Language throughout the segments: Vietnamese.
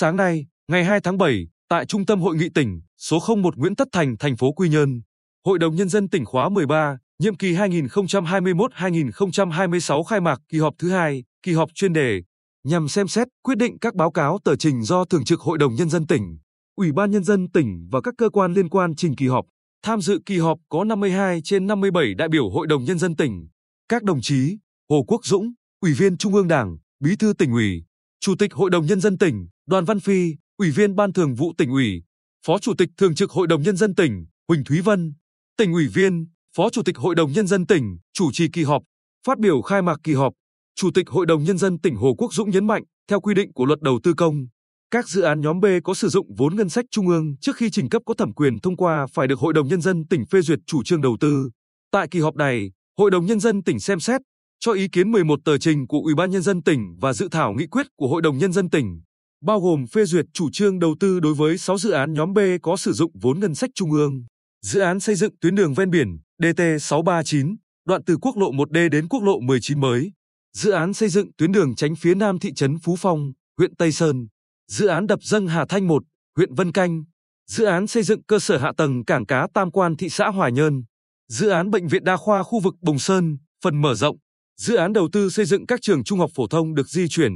Sáng nay, ngày 2 tháng 7, tại Trung tâm Hội nghị tỉnh, số 01 Nguyễn Tất Thành, thành phố Quy Nhơn, Hội đồng Nhân dân tỉnh khóa 13, nhiệm kỳ 2021-2026 khai mạc kỳ họp thứ hai, kỳ họp chuyên đề, nhằm xem xét, quyết định các báo cáo tờ trình do Thường trực Hội đồng Nhân dân tỉnh, Ủy ban Nhân dân tỉnh và các cơ quan liên quan trình kỳ họp. Tham dự kỳ họp có 52 trên 57 đại biểu Hội đồng Nhân dân tỉnh. Các đồng chí Hồ Quốc Dũng, Ủy viên Trung ương Đảng, Bí thư tỉnh ủy, Chủ tịch Hội đồng Nhân dân tỉnh, Đoàn Văn Phi, Ủy viên Ban Thường vụ tỉnh ủy, Phó Chủ tịch Thường trực Hội đồng Nhân dân tỉnh, Huỳnh Thúy Vân, tỉnh ủy viên, Phó Chủ tịch Hội đồng Nhân dân tỉnh, chủ trì kỳ họp. Phát biểu khai mạc kỳ họp, Chủ tịch Hội đồng Nhân dân tỉnh Hồ Quốc Dũng nhấn mạnh, theo quy định của luật đầu tư công, các dự án nhóm B có sử dụng vốn ngân sách trung ương trước khi trình cấp có thẩm quyền thông qua phải được Hội đồng Nhân dân tỉnh phê duyệt chủ trương đầu tư. Tại kỳ họp này, Hội đồng Nhân dân tỉnh xem xét, cho ý kiến 11 tờ trình của Ủy ban Nhân dân tỉnh và dự thảo nghị quyết của Hội đồng Nhân dân tỉnh, bao gồm phê duyệt chủ trương đầu tư đối với 6 dự án nhóm B có sử dụng vốn ngân sách trung ương. Dự án xây dựng tuyến đường ven biển DT639, đoạn từ quốc lộ 1D đến quốc lộ 19 mới. Dự án xây dựng tuyến đường tránh phía nam thị trấn Phú Phong, huyện Tây Sơn. Dự án đập dâng Hà Thanh 1, huyện Vân Canh. Dự án xây dựng cơ sở hạ tầng cảng cá Tam Quan thị xã Hòa Nhơn. Dự án bệnh viện đa khoa khu vực Bồng Sơn, phần mở rộng. Dự án đầu tư xây dựng các trường trung học phổ thông được di chuyển,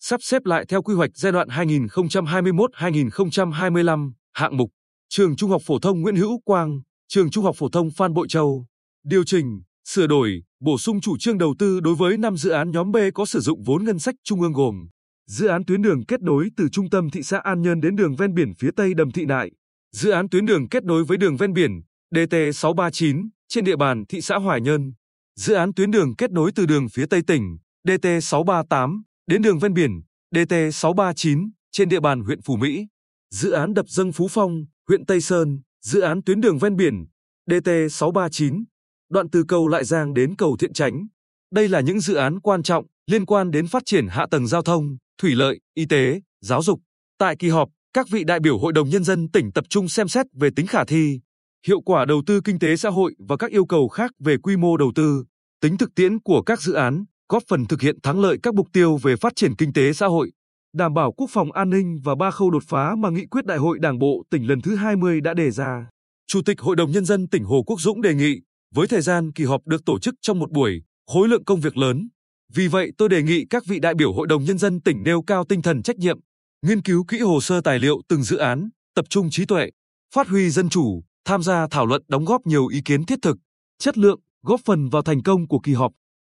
sắp xếp lại theo quy hoạch giai đoạn 2021-2025, hạng mục Trường Trung học phổ thông Nguyễn Hữu Quang, Trường Trung học phổ thông Phan Bội Châu. Điều chỉnh, sửa đổi, bổ sung chủ trương đầu tư đối với 5 dự án nhóm B có sử dụng vốn ngân sách trung ương gồm Dự án tuyến đường kết nối từ trung tâm thị xã An Nhơn đến đường ven biển phía Tây Đầm Thị Nại, dự án tuyến đường kết nối với đường ven biển DT639 trên địa bàn thị xã Hoài Nhơn, dự án tuyến đường kết nối từ đường phía Tây tỉnh DT638 đến đường ven biển DT639 trên địa bàn huyện Phú Mỹ, dự án đập dâng Phú Phong, huyện Tây Sơn, dự án tuyến đường ven biển DT639, đoạn từ cầu Lại Giang đến cầu Thiện Chánh. Đây là những dự án quan trọng liên quan đến phát triển hạ tầng giao thông, thủy lợi, y tế, giáo dục. Tại kỳ họp, các vị đại biểu Hội đồng Nhân dân tỉnh tập trung xem xét về tính khả thi, hiệu quả đầu tư kinh tế xã hội và các yêu cầu khác về quy mô đầu tư, tính thực tiễn của các dự án, góp phần thực hiện thắng lợi các mục tiêu về phát triển kinh tế xã hội, đảm bảo quốc phòng an ninh và ba khâu đột phá mà nghị quyết Đại hội Đảng bộ tỉnh lần thứ 20 đã đề ra. Chủ tịch Hội đồng Nhân dân tỉnh Hồ Quốc Dũng đề nghị, với thời gian kỳ họp được tổ chức trong một buổi, khối lượng công việc lớn. Vì vậy tôi đề nghị các vị đại biểu Hội đồng Nhân dân tỉnh nêu cao tinh thần trách nhiệm, nghiên cứu kỹ hồ sơ tài liệu từng dự án, tập trung trí tuệ, phát huy dân chủ, tham gia thảo luận đóng góp nhiều ý kiến thiết thực, chất lượng, góp phần vào thành công của kỳ họp.